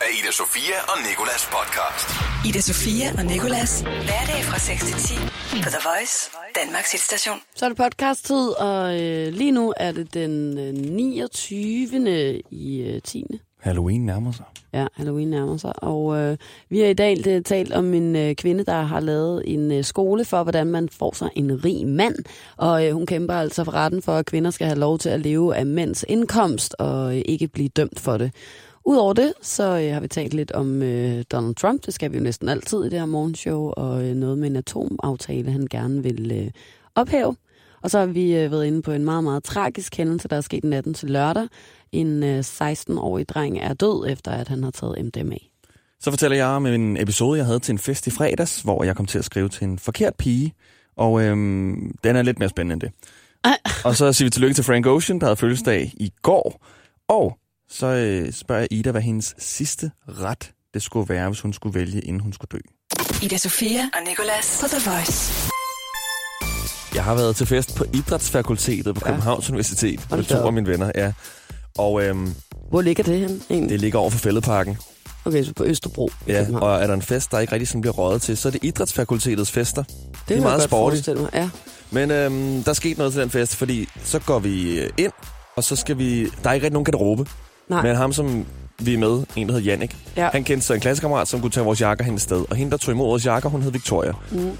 af Ida Sofia og Nikolas podcast. Ida Sofia og Nikolas. Hverdag fra 6 til 10 på The Voice, Danmarks hitstation. Så er det podcast-tid, og øh, lige nu er det den øh, 29. i øh, 10. Halloween nærmer sig. Ja, Halloween nærmer sig. Og øh, vi har i dag det, talt om en øh, kvinde, der har lavet en øh, skole for, hvordan man får sig en rig mand. Og øh, hun kæmper altså for retten for, at kvinder skal have lov til at leve af mænds indkomst og øh, ikke blive dømt for det. Udover det, så øh, har vi talt lidt om øh, Donald Trump. Det skal vi jo næsten altid i det her morgenshow. Og øh, noget med en atomaftale, han gerne vil øh, ophæve. Og så har vi øh, været inde på en meget, meget tragisk hændelse, der er sket natten til lørdag. En øh, 16-årig dreng er død, efter at han har taget MDMA. Så fortæller jeg om en episode, jeg havde til en fest i fredags, hvor jeg kom til at skrive til en forkert pige. Og øhm, den er lidt mere spændende end det. Og så siger vi tillykke til Frank Ocean, der havde fødselsdag i går. Og så øh, spørger jeg Ida, hvad hendes sidste ret det skulle være, hvis hun skulle vælge, inden hun skulle dø. Ida Sofia og Nikolas på The Voice. Jeg har været til fest på Idrætsfakultetet på Københavns ja. Universitet Hold med to af mine venner. Ja. Og øhm, Hvor ligger det hen egentlig? det ligger over for Fældeparken. Okay, så på Østerbro Ja, København. og er der en fest, der ikke rigtig sådan bliver røget til, så er det Idrætsfakultetets fester. det er kan jeg meget mig. Ja. Men øhm, der skete noget til den fest, fordi så går vi ind, og så skal vi... Der er ikke rigtig nogen garderobe. Nej. Men ham, som vi er med, en der hedder Jannik, Ja. han kendte så en klassekammerat, som kunne tage vores jakker hen et sted. Og hende, der tog imod vores jakker, hun hed Victoria. Mm.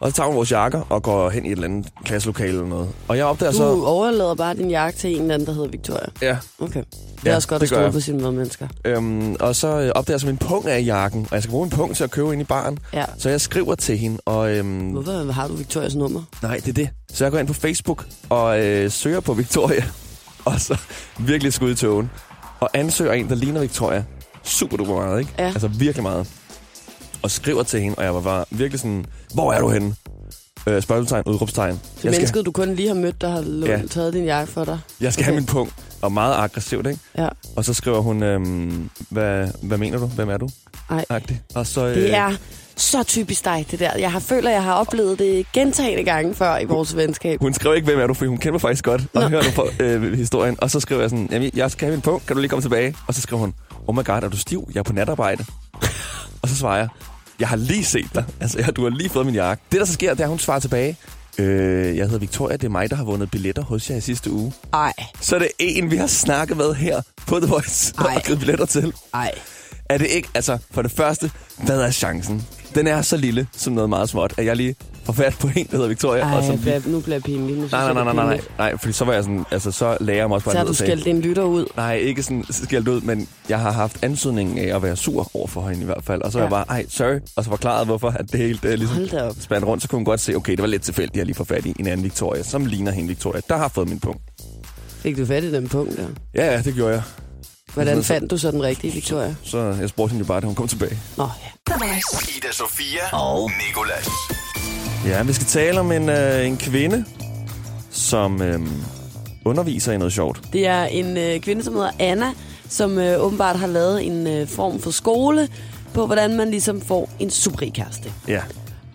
Og så tager hun vores jakker og går hen i et eller andet klasselokale eller noget. Og jeg opdager Du så... overlader bare din jakke til en eller anden, der hedder Victoria. Ja, Okay. Det Ja, er også godt at stole på sine medmennesker. øhm, og så øh, opdager jeg så min pung af jakken, og jeg skal bruge min pung til at købe ind i baren. Ja. Så jeg skriver til hende, og øhm, Hvorfor har du Victorias nummer? Nej, det er det. Så jeg går ind på Facebook og øh, søger på Victoria. Og så virkelig skud i tågen. Og ansøger en, der ligner Victoria. Super duper meget, ikke? Ja. Altså virkelig meget. Og skriver til hende, og jeg var bare virkelig sådan, hvor er du henne? Øh, spørgsmålstegn, udråbstegn. Det Jeg skal, mennesket, du kun lige har mødt, der har lånt, Ja. taget din jakke for dig. jeg skal have Okay. min punkt. Og meget aggressivt, ikke? Ja. Og så skriver hun, øhm, hvad, hvad mener du? Hvem er du? Ej. Agtig. Og så, øh, Det er så typisk dig, det der. Jeg har føler, jeg har oplevet det gentagende gange før i vores venskab. Hun skrev ikke, hvem er du, for hun kender mig faktisk godt. Og Nå. hører du på øh, historien. Og så skriver jeg sådan, jamen, jeg skal have min punkt, kan du lige komme tilbage? Og så skriver hun, oh my god, er du stiv? Jeg er på natarbejde. og så svarer jeg, jeg har lige set dig. Altså, jeg, du har lige fået min jakke. Det, der så sker, det er, at hun svarer tilbage. Øh, jeg hedder Victoria, det er mig, der har vundet billetter hos jer i sidste uge. Ej, Så er det en, vi har snakket med her på The Voice Ej. og givet billetter til. ej. Er det ikke, altså for det første, hvad er chancen? Den er så lille som noget meget småt, at jeg lige får fat på en, der hedder Victoria. Ej, og som bliver, nu bliver jeg pinlig. Nu Nej, nej, nej, nej, nej, nej, fordi så var jeg sådan, altså så lærer jeg mig også bare Så har du skældt en lytter ud. Nej, ikke sådan skældt ud, men jeg har haft ansøgningen af at være sur over for hende i hvert fald. Og så ja. Jeg bare, ej, sorry, og så forklarede, hvorfor at det hele det ligesom spandt rundt. Så kunne hun godt se, okay, det var lidt tilfældigt, at jeg lige får fat i en anden Victoria, som ligner hende Victoria. Der har fået min punkt. Fik du fat i den punkt der? Ja, ja, det gjorde jeg. Hvordan Så- fandt du så den rigtige, Victoria? Så jeg spurgte hende jo bare, da hun kom tilbage. Nå, ja. Ida Sofia og Nikolas. Ja, vi skal tale om en, øh, en kvinde, som øh, underviser i noget sjovt. Det er en øh, kvinde, som hedder Anna, som øh, åbenbart har lavet en øh, form for skole på, hvordan man ligesom får en super kæreste. Ja,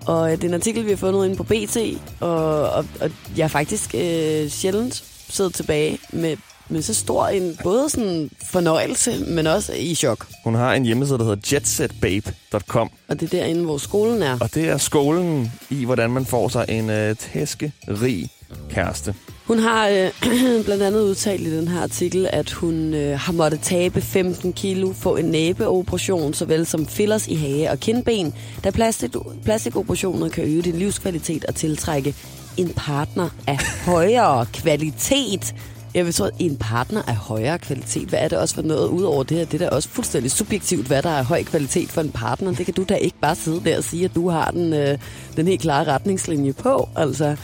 Og øh, det er en artikel, vi har fundet inde på BT, og, og, og jeg har faktisk øh, sjældent siddet tilbage med, med så stor en både sådan fornøjelse, men også i chok. hun har en hjemmeside, der hedder jetsetbabe.com. Og det er derinde, hvor skolen er. Og det er skolen i, hvordan man får sig en øh, tæskerig kæreste. Hun har øh, blandt andet udtalt i den her artikel, at hun øh, har måttet tabe 15 kilo, få en næbeoperation, såvel som fillers i hage og kindben, da plastik, plastikoperationer kan øge din livskvalitet og tiltrække en partner af højere kvalitet. Jeg vil tro, at en partner af højere kvalitet, hvad er det også for noget udover det her? Det er da også fuldstændig subjektivt, hvad der er høj kvalitet for en partner. Det kan du da ikke bare sidde der og sige, at du har den, øh, den helt klare retningslinje på. Altså,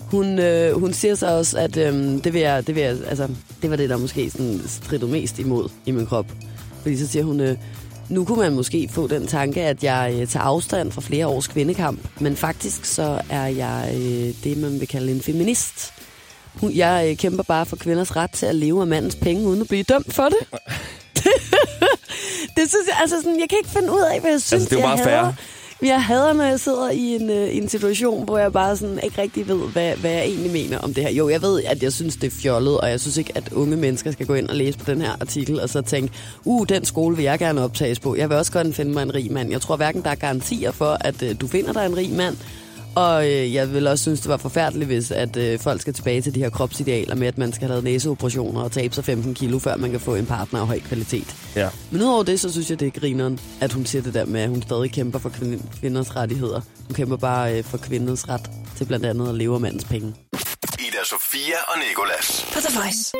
hun, øh, hun siger så også, at øh, det, vil jeg, det, vil jeg, altså, det var det, der måske sådan strittede mest imod i min krop. Fordi så siger hun, øh, nu kunne man måske få den tanke, at jeg øh, tager afstand fra flere års kvindekamp. Men faktisk så er jeg øh, det, man vil kalde en feminist. Jeg øh, kæmper bare for kvinders ret til at leve af mandens penge, uden at blive dømt for det. det synes jeg, altså sådan, jeg kan ikke finde ud af, hvad jeg synes, Altså, det er jo jeg meget hader. fair. Jeg hader, når jeg sidder i en, øh, en situation, hvor jeg bare sådan ikke rigtig ved, hvad, hvad jeg egentlig mener om det her. Jo, jeg ved, at jeg synes, det er fjollet, og jeg synes ikke, at unge mennesker skal gå ind og læse på den her artikel, og så tænke, uh, den skole vil jeg gerne optages på. Jeg vil også godt finde mig en rig mand. Jeg tror hverken, der er garantier for, at øh, du finder dig en rig mand, og øh, jeg vil også synes, det var forfærdeligt, hvis at øh, folk skal tilbage til de her kropsidealer med, at man skal have lavet næseoperationer og tabe sig 15 kilo, før man kan få en partner af høj kvalitet. Ja. Men udover det, så synes jeg, det er grineren, at hun siger det der med, at hun stadig kæmper for kvin- kvinders rettigheder. Hun kæmper bare øh, for kvinders ret til blandt andet at leve af mandens penge. Ida Sofia og Nikolas. På The Voice.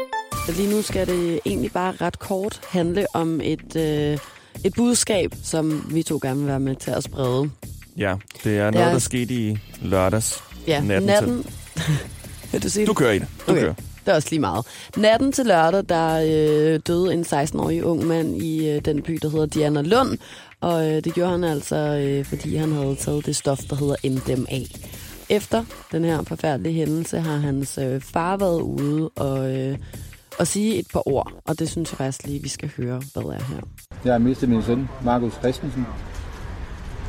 Lige nu skal det egentlig bare ret kort handle om et, øh, et budskab, som vi to gerne vil være med til at sprede. Ja, det er noget, der skete i lørdags. Ja, Natten natten... Vil du sige Du det? kører i det. Du Okay. kører. Det er også lige meget. Natten til lørdag, der øh, døde en 16-årig ung mand i øh, den by, der hedder Diana Lund. Og øh, det gjorde han altså, øh, fordi han havde taget det stof, der hedder MDMA. Efter den her forfærdelige hændelse har hans øh, far været ude og, øh, og sige et par ord. Og det synes jeg faktisk lige, vi skal høre, hvad er her. Jeg har mistet min søn, Markus Christensen,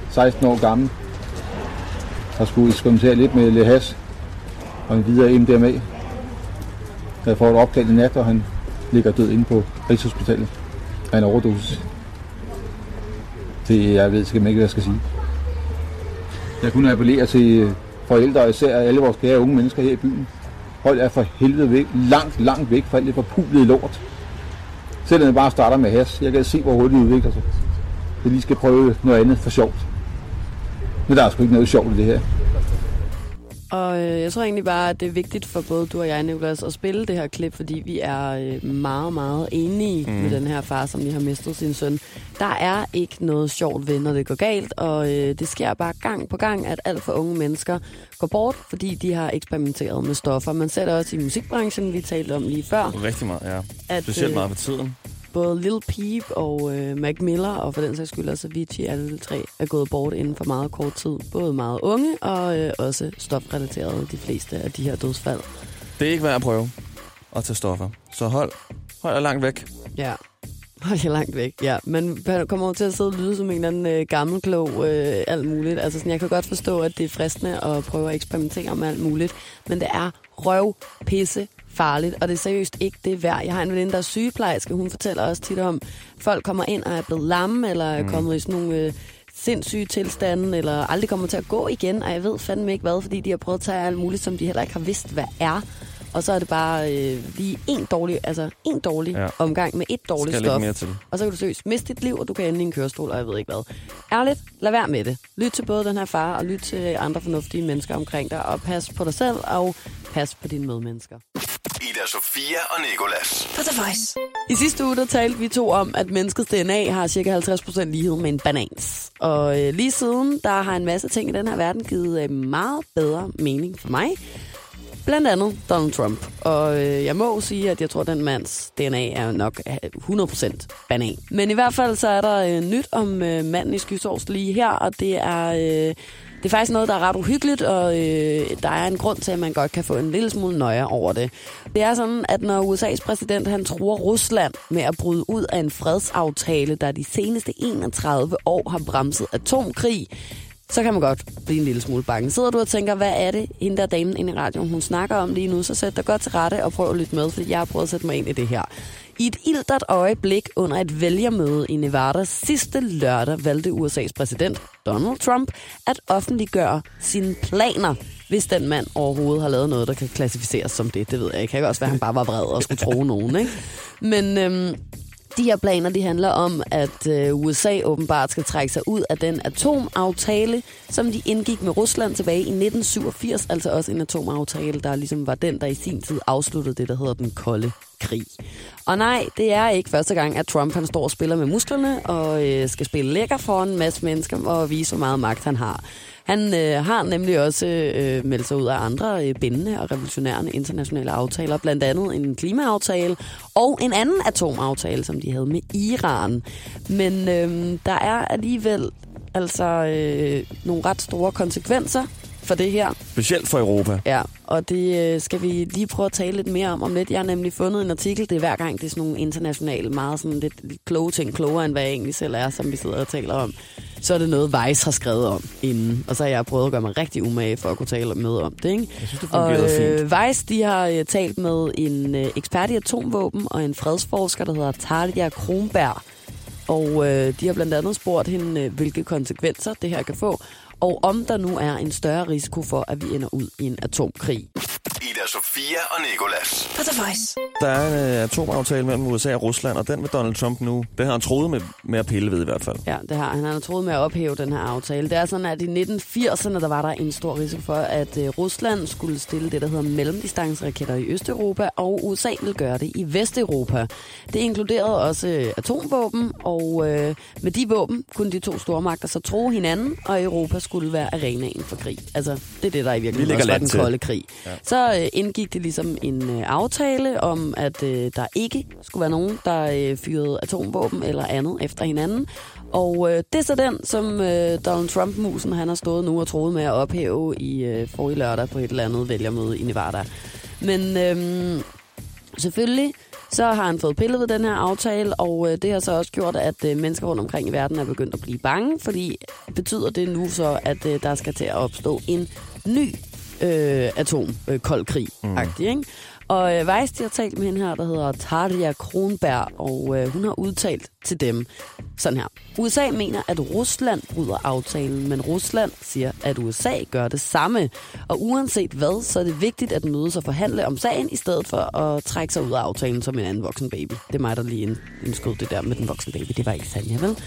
16 år gammel. Har skulle eksperimentere lidt med lidt has og en videre MDMA. Jeg får et opkald i nat, og han ligger død inde på Rigshospitalet af en overdosis. Det, jeg ved simpelthen ikke, hvad jeg skal sige. Jeg kunne appellere til forældre, og især alle vores kære unge mennesker her i byen. Hold jer for helvede væk, langt, langt væk fra alt det forpulede lort. Selvom det bare starter med has. Jeg kan se, hvor hurtigt det udvikler sig. Jeg lige skal prøve noget andet for sjovt. Men der er sgu ikke noget sjovt i det her. Og øh, jeg tror egentlig bare, at det er vigtigt for både du og jeg, Nicolas, at spille det her klip, fordi vi er øh, meget, meget enige mm. med den her far, som lige har mistet sin søn. Der er ikke noget sjovt ved, når det går galt, og øh, det sker bare gang på gang, at alt for unge mennesker går bort, fordi de har eksperimenteret med stoffer. Man ser det også i musikbranchen, vi talte om lige før, Rigtig meget, ja. at Specielt øh, meget på tiden. Både Lil Peep og øh, Mac Miller, og for den sags skyld også Avicii, alle tre er gået bort inden for meget kort tid. Både meget unge og øh, også stofrelaterede, de fleste af de her dødsfald. Det er ikke værd at prøve at tage stoffer. Så hold, hold dig langt væk. Ja. Hold jer langt væk, ja. Men man kommer over til at sidde og lyde som en eller anden øh, gammel klog, øh, alt muligt. Altså sådan, jeg kan godt forstå, at det er fristende at prøve at eksperimentere med alt muligt. Men det er røv, pisse, farligt, og det er seriøst ikke det værd. Jeg har en veninde, der er sygeplejerske. Hun fortæller også tit om, at folk kommer ind og er blevet lamme, eller er kommet i sådan nogle øh, sindssyge tilstande, eller aldrig kommer til at gå igen, og jeg ved fandme ikke hvad, fordi de har prøvet at tage alt muligt, som de heller ikke har vidst, hvad er. Og så er det bare øh, lige en dårlig, altså en dårlig Ja. omgang med et dårligt Skal lidt stof. mere til. Og så kan du seriøst miste dit liv, og du kan ende i en kørestol, og jeg ved ikke hvad. Ærligt, lad være med det. Lyt til både den her far, og lyt til andre fornuftige mennesker omkring dig, og pas på dig selv, og pas på dine medmennesker. Ida Sofia og Nikolas. På The Voice. I sidste uge, der talte vi to om, at menneskets DNA har cirka 50% lighed med en banans. Og øh, lige siden, der har en masse ting i den her verden givet øh, meget bedre mening for mig. Blandt andet Donald Trump. Og øh, jeg må sige, at jeg tror, at den mands DNA er nok øh, 100% banan. Men i hvert fald så er der øh, nyt om øh, manden i skysovs lige her, og det er... Øh, det er faktisk noget, der er ret uhyggeligt, og øh, der er en grund til, at man godt kan få en lille smule nøje over det. Det er sådan, at når USA's præsident han tror Rusland med at bryde ud af en fredsaftale, der de seneste 31 år har bremset atomkrig, så kan man godt blive en lille smule bange. Sidder du og tænker, hvad er det, hende der damen inde i radioen, hun snakker om lige nu, så sæt dig godt til rette og prøv at lytte med, fordi jeg har prøvet at sætte mig ind i det her. I et ildert øjeblik under et vælgermøde i Nevada sidste lørdag valgte USA's præsident Donald Trump at offentliggøre sine planer, hvis den mand overhovedet har lavet noget, der kan klassificeres som det. Det ved jeg ikke. Det kan også være, at han bare var vred og skulle tro nogen. Ikke? Men øhm, de her planer de handler om, at øh, USA åbenbart skal trække sig ud af den atomaftale, som de indgik med Rusland tilbage i 1987. Altså også en atomaftale, der ligesom var den, der i sin tid afsluttede det, der hedder den kolde krig. Og nej, det er ikke første gang, at Trump han står og spiller med musklerne og øh, skal spille lækker for en masse mennesker og vise, hvor meget magt han har. Han øh, har nemlig også øh, meldt sig ud af andre øh, bindende og revolutionerende internationale aftaler, blandt andet en klimaaftale og en anden atomaftale, som de havde med Iran. Men øh, der er alligevel altså øh, nogle ret store konsekvenser for det her. Specielt for Europa. Ja, og det øh, skal vi lige prøve at tale lidt mere om om lidt. Jeg har nemlig fundet en artikel, det er hver gang, det er sådan nogle internationale, meget sådan lidt, lidt kloge ting, klogere end hvad jeg egentlig selv er, som vi sidder og taler om. Så er det noget, Vice har skrevet om inden. Og så har jeg prøvet at gøre mig rigtig umage for at kunne tale med om det. Ikke? Jeg synes, det Og fungerede fint. øh, Vice, de har øh, talt med en øh, ekspert i atomvåben og en fredsforsker, der hedder Talia Kronberg. Og øh, de har blandt andet spurgt hende, øh, hvilke konsekvenser det her kan få, og om der nu er en større risiko for, at vi ender ud i en atomkrig. Sofia og Nikolas. På The Voice. Der er en øh, atomaftale mellem USA og Rusland, og den vil Donald Trump nu, det har han troet med, med at pille ved i hvert fald. Ja, det har han. Han har troet med at ophæve den her aftale. Det er sådan, at i 1980'erne, der var der en stor risiko for, at øh, Rusland skulle stille det, der hedder mellemdistanceraketter i Østeuropa, og USA ville gøre det i Vesteuropa. Det inkluderede også øh, atomvåben, og øh, med de våben kunne de to stormagter så tro hinanden, og Europa skulle være arenaen for krig. Altså, det er det, der i Vi virkeligheden også var den kolde krig. Ja. Så øh, indgik det ligesom en øh, aftale om, at øh, der ikke skulle være nogen, der øh, fyrede atomvåben eller andet efter hinanden. Og øh, det er så den, som øh, Donald Trump-musen han har stået nu og troet med at ophæve i øh, forrige lørdag på et eller andet vælgermøde i Nevada. Men øh, selvfølgelig så har han fået pillet ved den her aftale, og øh, det har så også gjort, at øh, mennesker rundt omkring i verden er begyndt at blive bange, fordi betyder det nu så, at øh, der skal til at opstå en ny øh, atom øh, krig mm. ikke? Og øh, Weiss, de har talt med hende her, der hedder Tarja Kronberg, og øh, hun har udtalt til dem sådan her. USA mener, at Rusland bryder aftalen, men Rusland siger, at USA gør det samme. Og uanset hvad, så er det vigtigt at mødes og forhandle om sagen, i stedet for at trække sig ud af aftalen som en anden voksen baby. Det er mig, der lige ind- indskød det der med den voksen baby. Det var ikke Sanja, vel?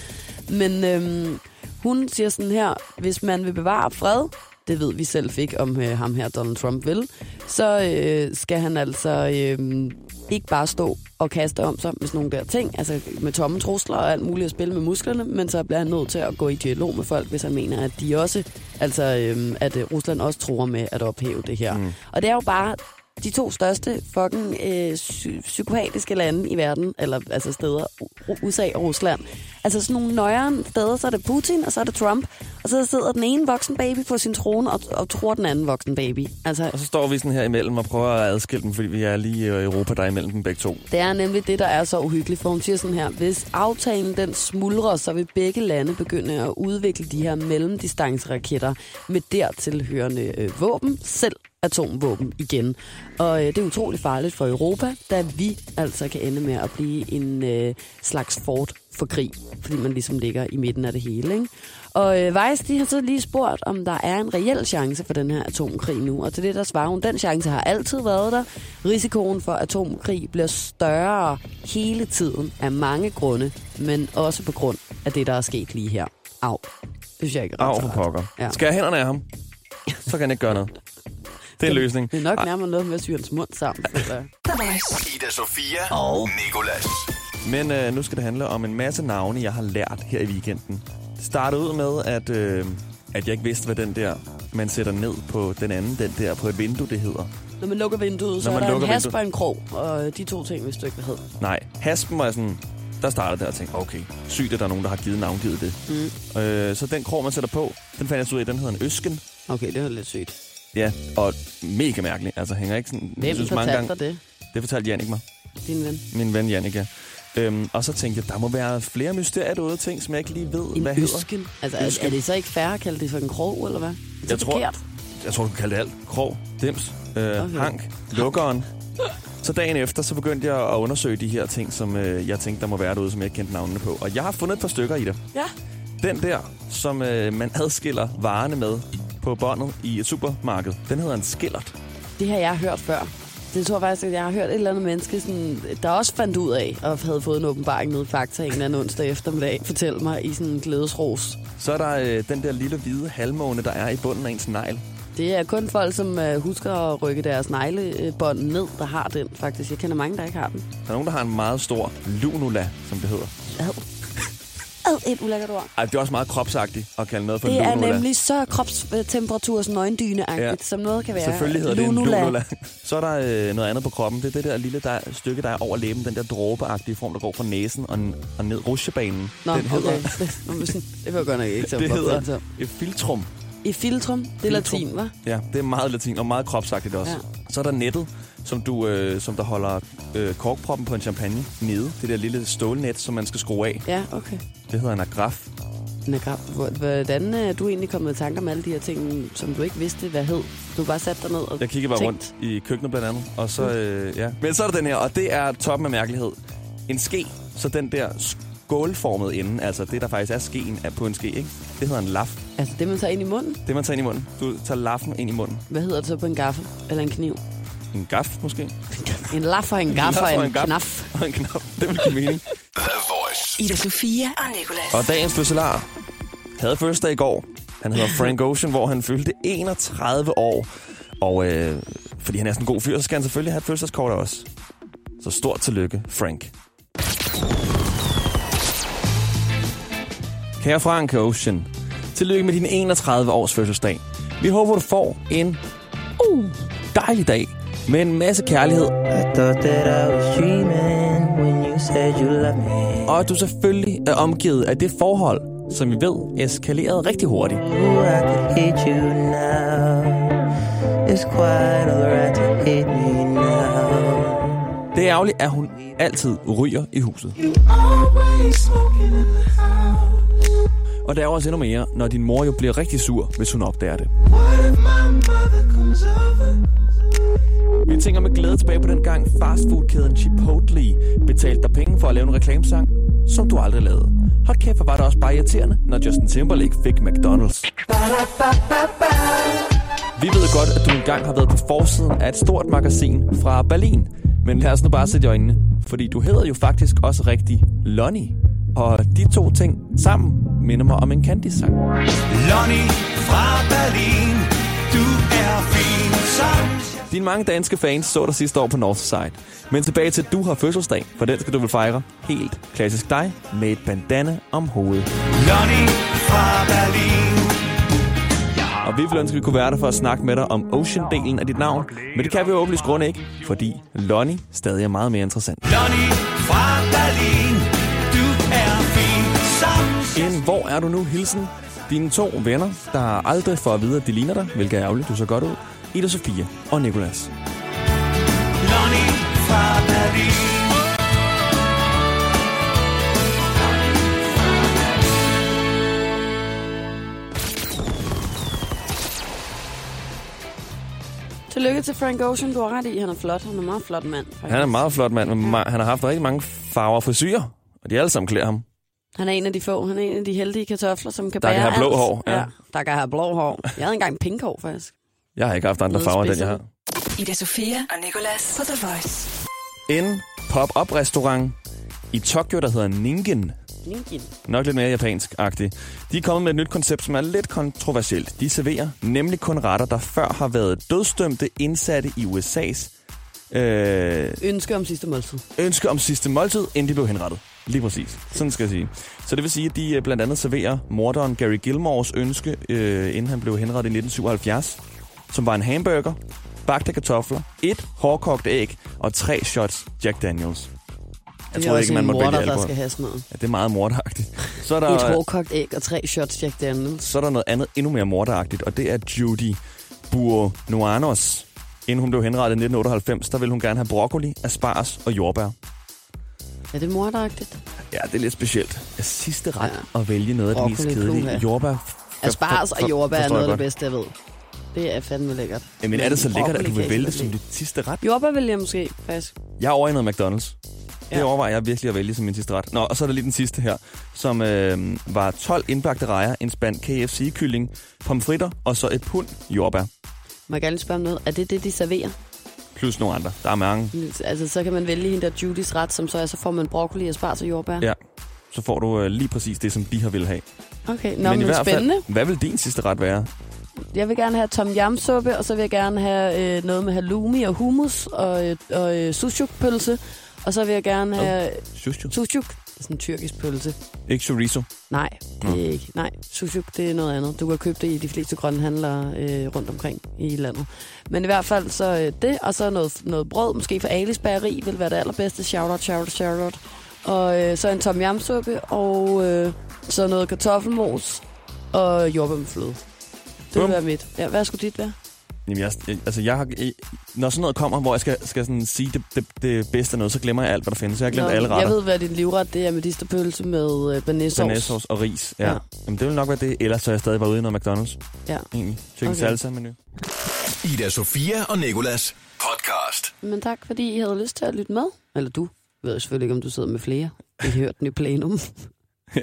Men øhm, hun siger sådan her, hvis man vil bevare fred, det ved vi selv fik om øh, ham her, Donald Trump vil, så øh, skal han altså øh, ikke bare stå og kaste om sig med sådan nogle der ting, altså med tomme trusler og alt muligt at spille med musklerne, men så bliver han nødt til at gå i dialog med folk, hvis han mener, at de også, altså øh, at øh, Rusland også tror med at ophæve det her. Mm. Og det er jo bare de to største fucking øh, psy- psykopatiske lande i verden, eller altså steder, USA og Rusland. Altså sådan nogle nøjere steder, så er det Putin, og så er det Trump, og så sidder den ene voksen baby på sin trone og, og tror den anden voksen baby. Altså, Og så står vi sådan her imellem og prøver at adskille dem, fordi vi er lige i Europa, der er imellem dem begge to. Det er nemlig det, der er så uhyggeligt, for hun siger sådan her, hvis aftalen den smuldrer, så vil begge lande begynde at udvikle de her mellemdistanceraketter med dertilhørende øh, våben, selv atomvåben igen. Og øh, det er utroligt farligt for Europa, da vi altså kan ende med at blive en øh, slags fort for krig, fordi man ligesom ligger i midten af det hele. Ikke? Og øh, Weiss, de har så lige spurgt, om der er en reel chance for den her atomkrig nu. Og til det, der svarer hun, den chance har altid været der. Risikoen for atomkrig bliver større hele tiden af mange grunde, men også på grund af det, der er sket lige her. Au. Det synes jeg ikke er ret Af for pokker. Ja. Skal jeg hænderne af ham? Så kan han ikke gøre noget. Det er en løsning. Det er nok nærmere noget med at syre hans mund sammen. Voice. Ida Sofia og Nikolas. Men øh, nu skal det handle om en masse navne, jeg har lært her i weekenden. Det startede ud med, at, øh, at jeg ikke vidste, hvad den der, man sætter ned på den anden, den der på et vindue, det hedder. Når man lukker vinduet, så Når er man der lukker en hasp vinduet. og en krog, og de to ting, hvis du ikke hvad hed. Nej, haspen var sådan, der startede der og tænkte, okay, sygt, at der er nogen, der har givet navngivet det. Mm. Øh, så den krog, man sætter på, den fandt jeg så ud af, den hedder en øsken. Okay, det var lidt sygt. Ja, og mega mærkelig. Altså hænger ikke sådan... Hvem fortalte dig det? Det fortalte Jannik mig. Din ven. Min ven Jannik, ja. Øhm, og så tænkte jeg, der må være flere mysterier derude, ting, som jeg ikke lige ved, En hvad hedder. øsken. Altså, er, Øsken. er, det så ikke fair at kalde det for en krog, eller hvad? Det er Jeg tror- forkert. Jeg tror, du kan kalde det alt. Krog, dims, øh, okay. hank, lukkeren. Så dagen efter, så begyndte jeg at undersøge de her ting, som øh, jeg tænkte, der må være derude, som jeg ikke kendte navnene på. Og jeg har fundet et par stykker i det. Ja. Den der, som øh, man adskiller varerne med på båndet i et supermarked, den hedder en skillert. Det har jeg hørt før. Det tror jeg faktisk, at jeg har hørt et eller andet menneske, sådan, der også fandt ud af, og havde fået en åbenbaring nede i Fakta en eller anden onsdag eftermiddag, fortælle mig i sådan en glædesros. Så er der øh, den der lille hvide halvmåne, der er i bunden af ens negl. Det er kun folk, som øh, husker at rykke deres neglebånd ned, der har den faktisk. Jeg kender mange, der ikke har den. Der er nogen, der har en meget stor lunula, som det hedder. Ad. Ad, et ulækkert ord. Ej, det er også meget kropsagtigt at kalde noget for Det er lunula. nemlig så kropstemperatur, sådan nøgendyne-agtigt, Ja. som noget kan være. Selvfølgelig hedder det en Lunula. lunula. Så er der øh, noget andet på kroppen. Det er det der lille der, stykke, der er over læben. Den der dråbeagtige form, der går fra næsen og, og ned rutsjebanen. Nå, den hedder, okay. Det, det var godt nok ikke det hedder så. et filtrum. I filtrum, det er Filtrum. latin, hva'? Ja, det er meget latin og meget kropsagtigt også. Ja. Så er der nettet, som, du, øh, som der holder øh, korkproppen på en champagne nede. Det der lille stålnet, som man skal skrue af. Ja, okay. Det hedder en agraf. Nagram, hvor- hvordan er du egentlig kommet i tanker om alle de her ting, som du ikke vidste, hvad hed? Du bare sat dig ned og Jeg kigger bare tænkt. rundt i køkkenet blandt andet, og så, øh, ja. Men så er der den her, og det er toppen af mærkelighed. En ske, så den der skålformede ende, altså det, der faktisk er skeen er på en ske, ikke? Det hedder en laf. Altså det, man tager ind i munden. Det, man tager ind i munden. Du tager laffen ind i munden. Hvad hedder det så på en gaffel? Eller en kniv? En gaf, måske. En laf og en gaff og en gaf. knaf. Og en knap. Det vil give mening. Ida Sofia og Nicolas. Og dagens fødselar havde fødselsdag i går. Han hedder Frank Ocean, hvor han fyldte 31 år. Og øh, fordi han er sådan en god fyr, så skal han selvfølgelig have et fødselskort også. Så stort tillykke, Frank. Kære Frank Ocean, tillykke med din 31 års fødselsdag. Vi håber, du får en uh, dejlig dag med en masse kærlighed. Og at du selvfølgelig er omgivet af det forhold, som vi ved eskalerede rigtig hurtigt. Det er ærgerligt, at hun altid ryger i huset. Og det er også endnu mere, når din mor jo bliver rigtig sur, hvis hun opdager det. Vi tænker med glæde tilbage på den gang fastfoodkæden Chipotle betalte dig penge for at lave en reklamesang, som du aldrig lavede. Hold kæft, hvor var det også bare irriterende, når Justin Timberlake fik McDonald's. Vi ved godt, at du engang har været på forsiden af et stort magasin fra Berlin. Men lad os nu bare sætte i øjnene, fordi du hedder jo faktisk også rigtig Lonnie. Og de to ting sammen minder mig om en Candice-sang. Lonnie fra Berlin, du er fin som dine mange danske fans så dig sidste år på Northside. Men tilbage til, at du har fødselsdag, for den skal du vel fejre helt klassisk dig med et bandana om hovedet. Lonnie fra Berlin. Og vi ville ønske, at vi kunne være der for at snakke med dig om Ocean-delen af dit navn. Men det kan vi jo åbenlyst grund ikke, fordi Lonnie stadig er meget mere interessant. Lonnie fra Berlin, du er fin som En hvor er du nu hilsen dine to venner, der aldrig får at vide, at de ligner dig, hvilket er ærgerligt, du så godt ud. Ida Sofia og Nikolas. Lonnie fra Berlin. Tillykke til Frank Ocean, du har ret i. Han er flot. Han er en meget flot mand. Faktisk. Han er en meget flot mand, men ma- han har haft rigtig mange farver og frisyrer, og de alle sammen klæder ham. Han er en af de få. Han er en af de heldige kartofler, som kan Der bære kan have blå alt. hår, ja. der kan have blå hår. Jeg havde engang pink hår, faktisk. Jeg har ikke haft andre farver, end den jeg har. Ida Sofia og Nicolas på The Voice. En pop-up restaurant i Tokyo, der hedder Ningen. Ninkin. Nok lidt mere japansk-agtig. De er kommet med et nyt koncept, som er lidt kontroversielt. De serverer nemlig kun retter, der før har været dødsdømte indsatte i USA's øh, Ønske om sidste måltid. ønske om sidste måltid, inden de blev henrettet. Lige præcis. Sådan skal jeg sige. Så det vil sige, at de øh, blandt andet serverer morderen Gary Gilmores ønske, øh, inden han blev henrettet i 1977, som var en hamburger, bagte kartofler, et hårdkogt æg og tre shots Jack Daniels. Jeg er også ikke, man morder, vælge der alkohol. skal have sådan noget. Ja, det er meget morderagtigt. Så er, Et der, hårdkogt æg og tre shots Jack Daniels. så er der noget andet endnu mere morderagtigt, og det er Judy Buonoanos. Inden hun blev henrettet i 1998, der ville hun gerne have broccoli, asparges og jordbær. Er det morderagtigt? Ja, det er lidt specielt. Er sidste ret Ja. at vælge noget af det mest kedelige. Jordbær. Asparges og jordbær er noget af det bedste, jeg ved. Det er fandme lækkert. Jamen er det så Men lækkert, at du vil vælge det som dit sidste ret? Jordbær vil jeg måske, faktisk. Jeg er noget McDonald's. Det Ja. overvejer jeg virkelig at vælge som min sidste ret. Nå, og så er der lige den sidste her, som øh, var 12 indbagte rejer, en spand KFC-kylling, pomfritter og så et pund jordbær. Må jeg gerne spørge om noget? Er det det, de serverer? Plus nogle andre. Der er mange. Altså, så kan man vælge hende der Judys ret, som så er, så får man broccoli, asparges og jordbær. Ja. Så får du øh, lige præcis det, som de har vil have. Okay, Nå, men, i hvert spændende. fald, hvad vil din sidste ret være? Jeg vil gerne have tom yam suppe, og så vil jeg gerne have øh, noget med halloumi og hummus og, øh, og øh, sushuk-pølse. Og så vil jeg gerne have Shushu. sushuk. Det er sådan en tyrkisk pølse. Ikke chorizo. Nej, det er ikke. Nej, sushuk, det er noget andet. Du kan købe det i de fleste grønne handlere øh, rundt omkring i landet. Men i hvert fald så øh, det, og så noget, noget brød, måske fra Alis Bageri, vil være det allerbedste. Shout out, shout out, shout out. Og øh, så en tom yam suppe, og øh, så noget kartoffelmos og jordbær med fløde. Det vil være mit. Ja, hvad skulle dit være? Jamen, jeg, jeg, altså, jeg har, jeg, når sådan noget kommer, hvor jeg skal, skal sådan sige det, det, det bedste af noget, så glemmer jeg alt, hvad der findes. Så jeg har glemt Nå, alle Jeg retter. ved, hvad din livret det er medisterpølse med øh. Banæssauce og ris. Ja. Ja. ja. Jamen, det vil nok være det. Ellers så er jeg stadig bare ude i noget McDonald's. Ja. Egentlig. Chicken Okay. okay. salsa menu. Ida Sofia og Nikolas podcast. Men tak, fordi I havde lyst til at lytte med. Eller du. Jeg ved selvfølgelig ikke, om du sidder med flere. Jeg har hørt den i plenum.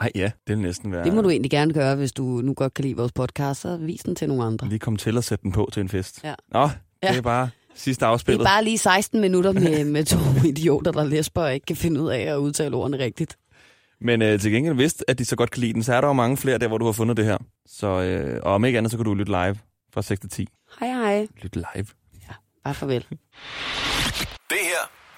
Ej ja, det vil næsten være... Det må du egentlig gerne gøre, hvis du nu godt kan lide vores podcast, så vis den til nogle andre. Lige komme til at sætte den på til en fest. Ja. Nå, det Ja. er bare sidste Det er afspillet. bare lige 16 minutter med, med to idioter, der læsper og ikke kan finde ud af at udtale ordene rigtigt. Men øh, til gengæld vidste, at de så godt kan lide den, så er der jo mange flere der, hvor du har fundet det her. Så øh, og om ikke andet, så kan du lytte live fra 6 til 10. Hej hej. Lytte live. Bare farvel. Det her